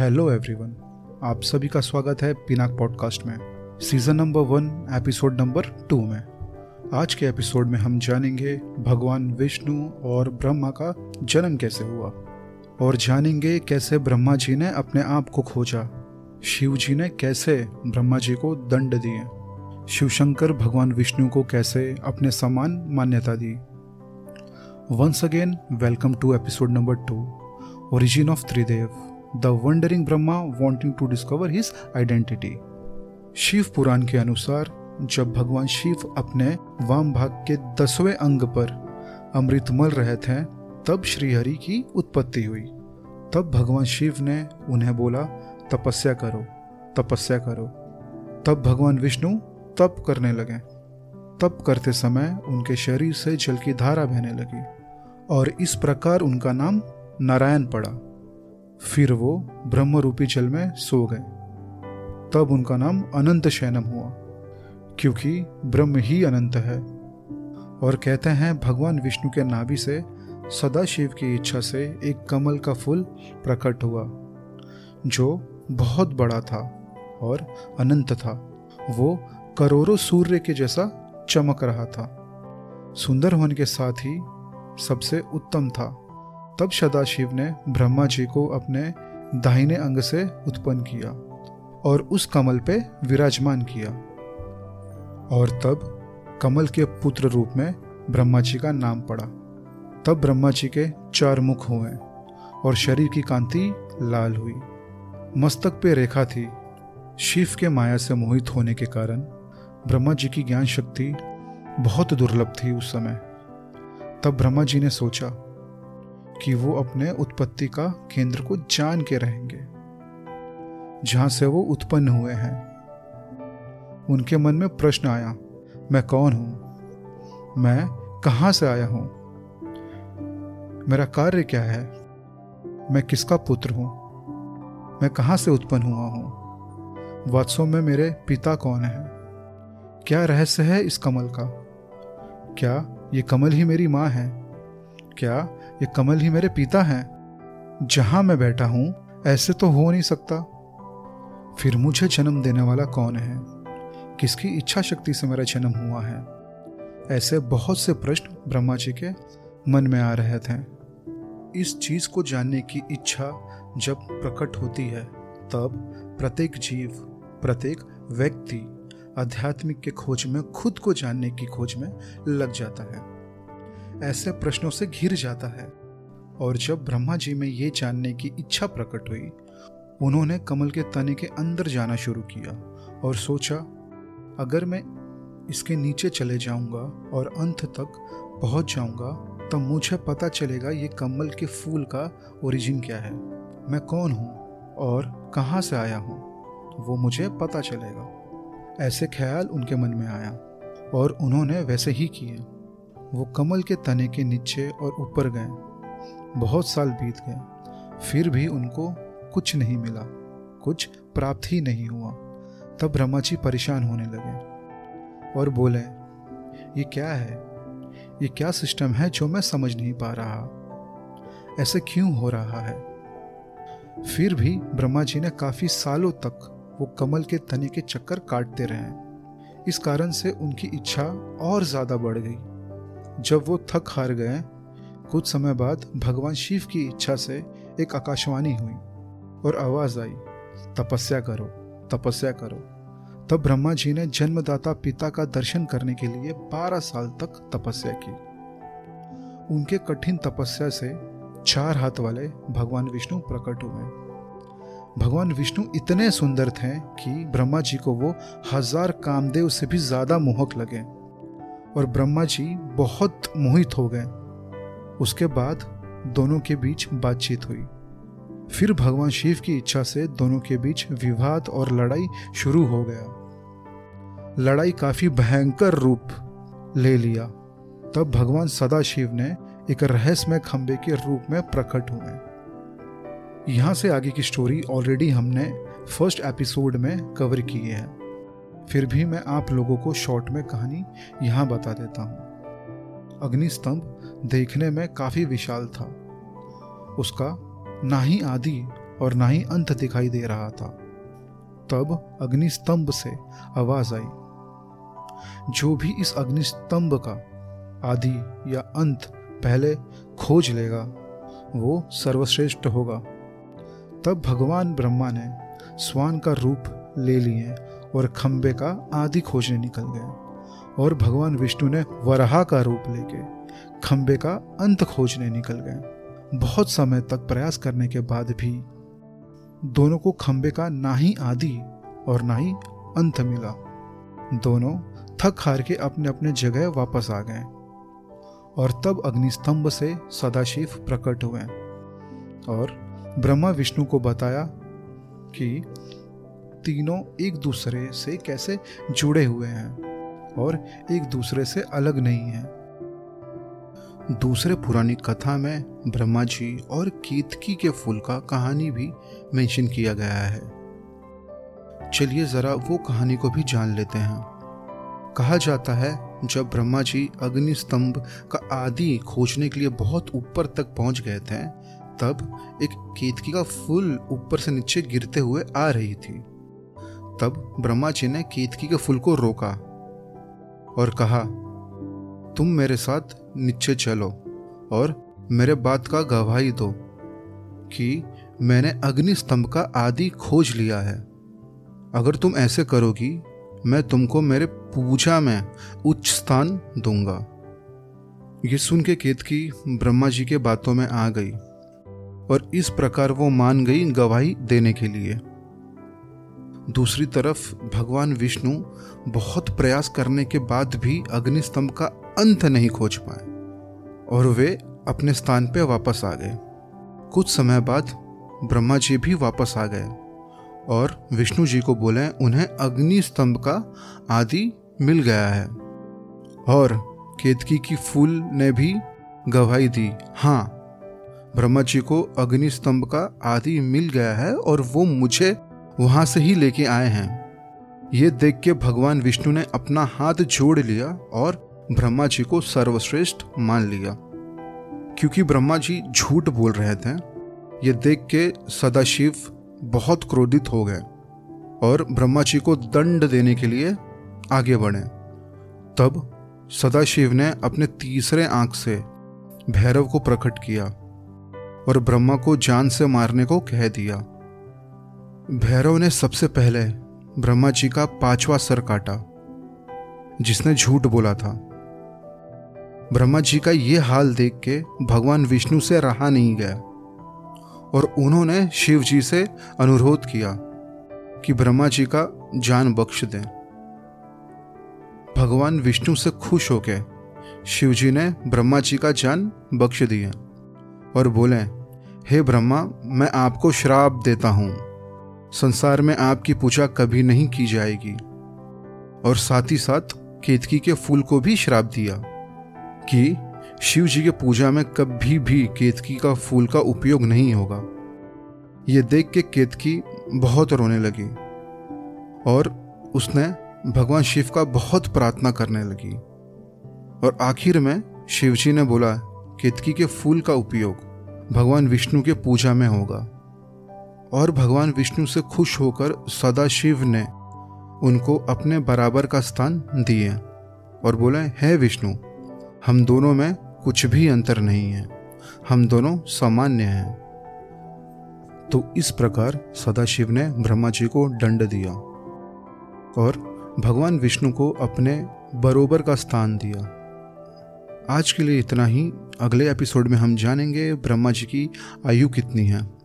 Hello everyone आप सभी का स्वागत है पिनाक पॉडकास्ट में season number one episode number two में। आज के एपिसोड में हम जानेंगे भगवान विष्णु और ब्रह्मा का जन्म कैसे हुआ और जानेंगे कैसे ब्रह्मा जी ने अपने आप को खोजा, शिव जी ने कैसे ब्रह्मा जी को दंड दिए शिवशंकर भगवान विष्णु को कैसे अपने समान मान्यता दी। Once again welcome to episode number two origin of Tridev the wandering Brahma wanting to discover his identity. Shiv Puran के अनुसार, जब भगवान शिव अपने वाम भाग के दसवें अंग पर अमृत मल रहे थे, तब श्रीहरि की उत्पत्ति हुई। तब भगवान शिव ने उन्हें बोला, तपस्या करो तपस्या करो। तब भगवान विष्णु तप करने लगे। तप करते समय उनके शरीर से जल की धारा बहने लगी और इस प्रकार उनका नाम नारायण पड़ा। फिर वो ब्रह्म रूपी जल में सो गए। तब उनका नाम अनंत शैनम हुआ, क्योंकि ब्रह्म ही अनंत है। और कहते हैं, भगवान विष्णु के नाभि से सदा शिव की इच्छा से एक कमल का फूल प्रकट हुआ, जो बहुत बड़ा था और अनंत था। वो करोड़ों सूर्य के जैसा चमक रहा था। सुंदर होने के साथ ही सबसे उत्तम था। तब सदाशिव ने ब्रह्मा जी को अपने दाहिने अंग से उत्पन्न किया और उस कमल पे विराजमान किया। और तब कमल के पुत्र रूप में ब्रह्मा जी का नाम पड़ा। तब ब्रह्मा जी के चार मुख हुए और शरीर की कांति लाल हुई। मस्तक पे रेखा थी। शिव के माया से मोहित होने के कारण ब्रह्मा जी की ज्ञान शक्ति बहुत दुर्लभ थी उस समय। तब ब्रह्मा जी ने सोचा कि वो अपने उत्पत्ति का केंद्र को जान के रहेंगे। जहाँ से वो उत्पन्न हुए हैं। उनके मन में प्रश्न आया, मैं कौन हूँ? मैं कहाँ से आया हूँ? मेरा कार्य क्या है? मैं किसका पुत्र हूँ? मैं कहाँ से उत्पन्न हुआ हूँ? वात्सों में मेरे पिता कौन है? क्या रहस्य है इस कमल का? क्या ये कमल ही मेरी माँ है? क्या ये कमल ही मेरे पिता हैं? जहाँ मैं बैठा हूँ, ऐसे तो हो नहीं सकता। फिर मुझे जन्म देने वाला कौन है? किसकी इच्छा शक्ति से मेरा जन्म हुआ है? ऐसे बहुत से प्रश्न ब्रह्मा जी के मन में आ रहे थे। इस चीज़ को जानने की इच्छा जब प्रकट होती है, तब प्रत्येक जीव, प्रत्येक व्यक्ति आध्यात्मिक के खोज में, खुद को जानने की खोज में लग जाता है। ऐसे प्रश्नों से घिर जाता है। और जब ब्रह्मा जी में ये जानने की इच्छा प्रकट हुई, उन्होंने कमल के तने के अंदर जाना शुरू किया और सोचा, अगर मैं इसके नीचे चले जाऊँगा और अंत तक पहुँच जाऊँगा, तब मुझे पता चलेगा ये कमल के फूल का ओरिजिन क्या है। मैं कौन हूँ और कहाँ से आया हूँ, वो मुझे पता चलेगा। ऐसे ख्याल उनके मन में आया और उन्होंने वैसे ही किए। वो कमल के तने के नीचे और ऊपर गए। बहुत साल बीत गए। फिर भी उनको कुछ नहीं मिला। कुछ प्राप्त ही नहीं हुआ। तब ब्रह्मा जी परेशान होने लगे और बोले, ये क्या है? ये क्या सिस्टम है जो मैं समझ नहीं पा रहा? ऐसे क्यों हो रहा है? फिर भी ब्रह्मा जी ने काफ़ी सालों तक वो कमल के तने के चक्कर काटते रहे। इस कारण से उनकी इच्छा और ज़्यादा बढ़ गई। जब वो थक हार गए, कुछ समय बाद भगवान शिव की इच्छा से एक आकाशवाणी हुई और आवाज़ आई, तपस्या करो तपस्या करो। तब ब्रह्मा जी ने जन्मदाता पिता का दर्शन करने के लिए बारह साल तक तपस्या की। उनके कठिन तपस्या से चार हाथ वाले भगवान विष्णु प्रकट हुए। भगवान विष्णु इतने सुंदर थे कि ब्रह्मा जी को वो हज़ार कामदेव से भी ज़्यादा मोहक लगे। और ब्रह्मा जी बहुत मोहित हो गए। उसके बाद दोनों के बीच बातचीत हुई। फिर भगवान शिव की इच्छा से दोनों के बीच विवाद और लड़ाई शुरू हो गया। लड़ाई काफ़ी भयंकर रूप ले लिया। तब भगवान सदाशिव ने एक रहस्यमय खंबे के रूप में प्रकट हुए। यहाँ से आगे की स्टोरी ऑलरेडी हमने फ़र्स्ट एपिसोड में कवर की है। फिर भी मैं आप लोगों को शॉर्ट में कहानी यहाँ बता देता हूँ। अग्निस्तंभ देखने में काफ़ी विशाल था। उसका ना ही आदि और ना ही अंत दिखाई दे रहा था। तब अग्निस्तंभ से आवाज़ आई। जो भी इस अग्निस्तंभ का आदि या अंत पहले खोज लेगा, वो सर्वश्रेष्ठ होगा। तब भगवान ब्रह्मा ने स्वान का रूप ले लिए और खंबे का आदि खोजने निकल गए। और भगवान विष्णु ने वराह का रूप लेके खंबे का अंत खोजने निकल गए। बहुत समय तक प्रयास करने के बाद भी दोनों को खंबे का ना ही आदि और ना ही अंत मिला। दोनों थक हार के अपने अपने जगह वापस आ गए और तब अग्निस्तंभ से सदाशिव प्रकट हुए। और ब्रह्मा विष्णु को बताया कि तीनों एक दूसरे से कैसे जुड़े हुए हैं और एक दूसरे से अलग नहीं हैं। दूसरे पुरानी कथा में ब्रह्मा जी और केतकी के फूल का कहानी भी मेंशन किया गया है। चलिए ज़रा वो कहानी को भी जान लेते हैं। कहा जाता है, जब ब्रह्मा जी अग्नि स्तंभ का आदि खोजने के लिए बहुत ऊपर तक पहुँच गए थे, तब एक केतकी का फूल ऊपर से नीचे गिरते हुए आ रही थी। तब ब्रह्मा जी ने केतकी के फूल को रोका और कहा, तुम मेरे साथ नीचे चलो और मेरे बात का गवाही दो कि मैंने अग्नि स्तंभ का आदि खोज लिया है। अगर तुम ऐसे करोगी, मैं तुमको मेरे पूजा में उच्च स्थान दूँगा। ये सुन के केतकी ब्रह्मा जी के बातों में आ गई और इस प्रकार वो मान गई गवाही देने के लिए। दूसरी तरफ़ भगवान विष्णु बहुत प्रयास करने के बाद भी अग्निस्तंभ का अंत नहीं खोज पाए और वे अपने स्थान पर वापस आ गए। कुछ समय बाद ब्रह्मा जी भी वापस आ गए और विष्णु जी को बोले, उन्हें अग्नि स्तंभ का आदि मिल गया है। और केतकी की फूल ने भी गवाही दी हाँ ब्रह्मा जी को अग्नि स्तंभ का आदि मिल गया है और वो मुझे वहाँ से ही लेके आए हैं। ये देख के भगवान विष्णु ने अपना हाथ जोड़ लिया और ब्रह्मा जी को सर्वश्रेष्ठ मान लिया। क्योंकि ब्रह्मा जी झूठ बोल रहे थे, ये देख के सदाशिव बहुत क्रोधित हो गए और ब्रह्मा जी को दंड देने के लिए आगे बढ़े। तब सदाशिव ने अपने तीसरे आँख से भैरव को प्रकट किया और ब्रह्मा को जान से मारने को कह दिया। भैरव ने सबसे पहले ब्रह्मा जी का पांचवा सर काटा, जिसने झूठ बोला था। ब्रह्मा जी का ये हाल देख के भगवान विष्णु से रहा नहीं गया, और उन्होंने शिव जी से अनुरोध किया कि ब्रह्मा जी का जान बख्श दें। भगवान विष्णु से खुश होके शिव जी ने ब्रह्मा जी का जान बख्श दिया और बोले, हे ब्रह्मा, मैं आपको श्राप देता हूँ। संसार में आपकी पूजा कभी नहीं की जाएगी। और साथ ही साथ केतकी के फूल को भी श्राप दिया कि शिव जी के पूजा में कभी भी केतकी का फूल का उपयोग नहीं होगा। ये देख के केतकी बहुत रोने लगी और उसने भगवान शिव का बहुत प्रार्थना करने लगी। और आखिर में शिव जी ने बोला, केतकी के फूल का उपयोग भगवान विष्णु के पूजा में होगा। और भगवान विष्णु से खुश होकर सदा शिव ने उनको अपने बराबर का स्थान दिए और बोले, हे विष्णु, हम दोनों में कुछ भी अंतर नहीं है। हम दोनों सामान्य हैं। तो इस प्रकार सदाशिव ने ब्रह्मा जी को दंड दिया और भगवान विष्णु को अपने बरोबर का स्थान दिया। आज के लिए इतना ही। अगले एपिसोड में हम जानेंगे ब्रह्मा जी की आयु कितनी है।